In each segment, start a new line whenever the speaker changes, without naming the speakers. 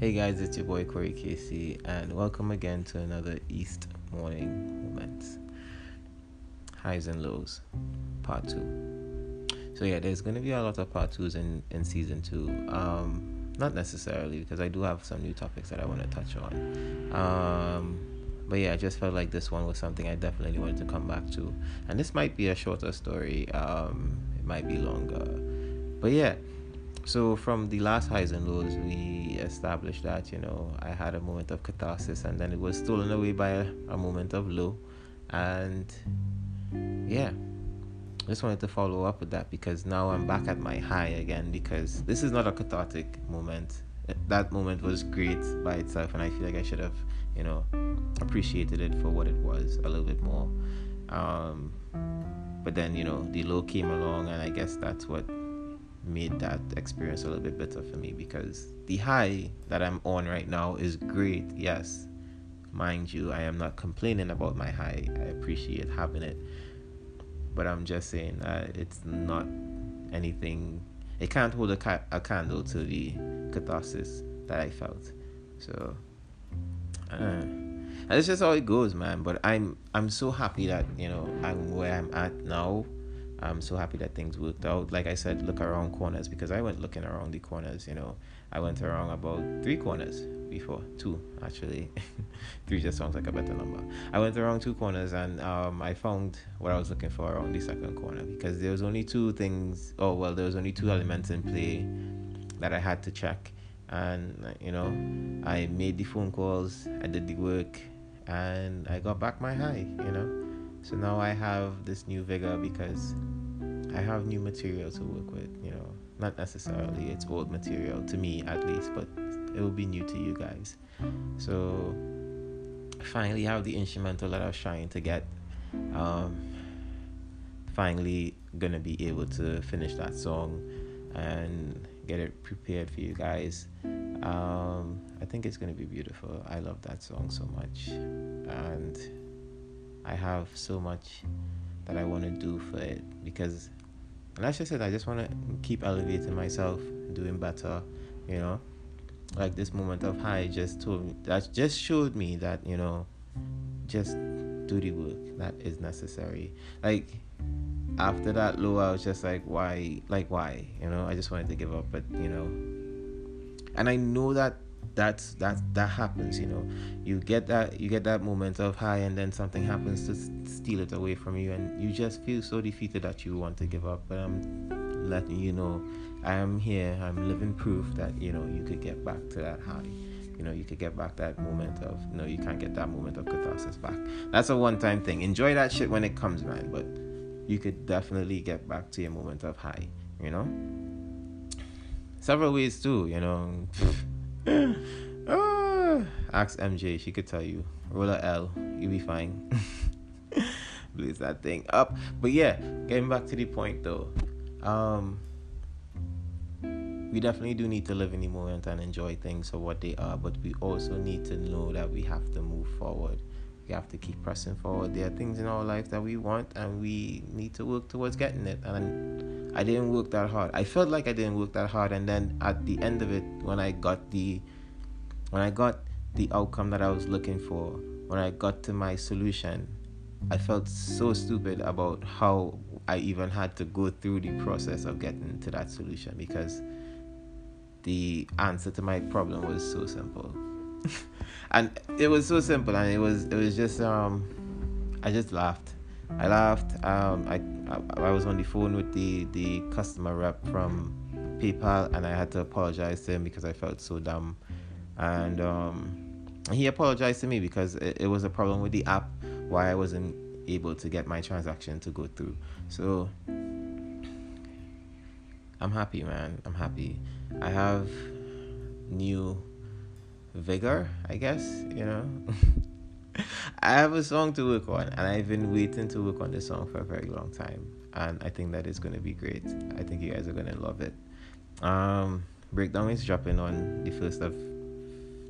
Hey guys, it's your boy Corey Casey, and welcome again to another East Morning Moments. Highs and lows, part two. So yeah, there's gonna be a lot of part twos in in season two. Um, not necessarily because I do have some new topics that I want to touch on. Um, but yeah, I just felt like this one was something I definitely wanted to come back to, and this might be a shorter story. Um, it might be longer, but yeah so from the last highs and lows we established that you know i had a moment of catharsis and then it was stolen away by a, a moment of low. And yeah just wanted to follow up with that because now i'm back at my high again because this is not a cathartic moment. That moment was great by itself and i feel like i should have you know appreciated it for what it was a little bit more. Um, but then you know the low came along and i guess that's what made that experience a little bit better for me because the high that I'm on right now is great. Yes, mind you, I am not complaining about my high. I appreciate having it, but I'm just saying it's not anything. It can't hold a, ca- a candle to the catharsis that I felt. So, uh, and it's just how it goes, man. But I'm I'm so happy that you know I'm where I'm at now I'm so happy that things worked out. Like I said, look around corners because I went looking around the corners. You know, I went around about three corners before, two actually. three just sounds like a better number. I went around two corners and um, I found what I was looking for around the second corner because there was only two things. Oh well, there was only two elements in play that I had to check, and you know, I made the phone calls, I did the work, and I got back my high. You know so now I have this new vigor because I have new material to work with, you know. Not necessarily it's old material to me at least, but it will be new to you guys. So I finally have the instrumental that I was trying to get. Um, finally gonna be able to finish that song and get it prepared for you guys. Um, I think it's gonna be beautiful. I love that song so much, and I have so much that I want to do for it because, like I said, I just want to keep elevating myself, doing better, you know. Like this moment of high just told me that just showed me that you know, just do the work that is necessary. Like after that low, I was just like, why? Like why? You know, I just wanted to give up, but you know, and I know that that's that that happens you know. You get that you get that moment of high and then something happens to steal it away from you and you just feel so defeated that you want to give up. But i'm letting you know i am here. I'm living proof that you know you could get back to that high. You know you could get back that moment of no you can't get that moment of catharsis back. That's a one-time thing. Enjoy that shit when it comes man but you could definitely get back to your moment of high you know? Several ways too you know uh, ask MJ, she could tell you. Roll a L, you'll be fine. Blaze that thing up. But yeah, getting back to the point though. Um, we definitely do need to live in the moment and enjoy things for what they are, but we also need to know that we have to move forward. We have to keep pressing forward. There are things in our life that we want, and we need to work towards getting it. And I didn't work that hard. I felt like I didn't work that hard, and then at the end of it, when I got the when I got the outcome that I was looking for, when I got to my solution, I felt so stupid about how I even had to go through the process of getting to that solution because the answer to my problem was so simple. and it was so simple and it was it was just um I just laughed. I laughed. Um I I, I was on the phone with the the customer rep from PayPal and I had to apologize to him because I felt so dumb and um, he apologized to me because it, it, was a problem with the app why I wasn't able to get my transaction to go through. So I'm happy, man. I'm happy. I have new vigor, I guess, you know. I have a song to work on, and I've been waiting to work on this song for a very long time, and I think that is going to be great. I think you guys are going to love it. Um, Breakdown is dropping on the first of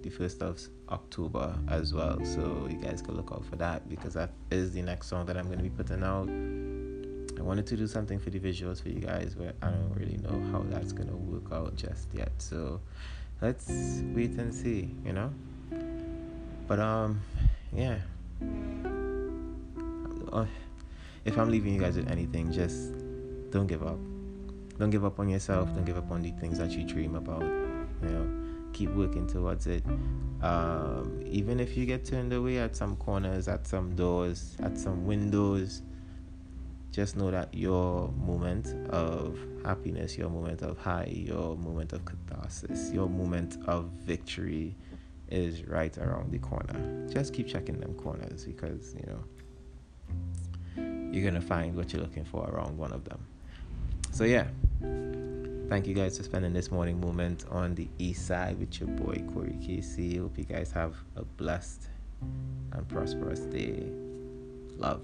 the 1st of October as well. So you guys can look out for that because that is the next song that I'm going to be putting out. I wanted to do something for the visuals for you guys, but I don't really know how that's going to work out just yet. So let's wait and see, you know. But um, yeah. Uh, if I'm leaving you guys with anything, just don't give up. Don't give up on yourself. Don't give up on the things that you dream about. You know, keep working towards it. Um, even if you get turned away at some corners, at some doors, at some windows, just know that your moment of happiness, your moment of high, your moment of catharsis, your moment of victory is right around the corner. Just keep checking them corners because, you know, you're going to find what you're looking for around one of them. So, yeah. Thank you guys for spending this morning moment on the east side with your boy Corey KC. Hope you guys have a blessed and prosperous day. Love.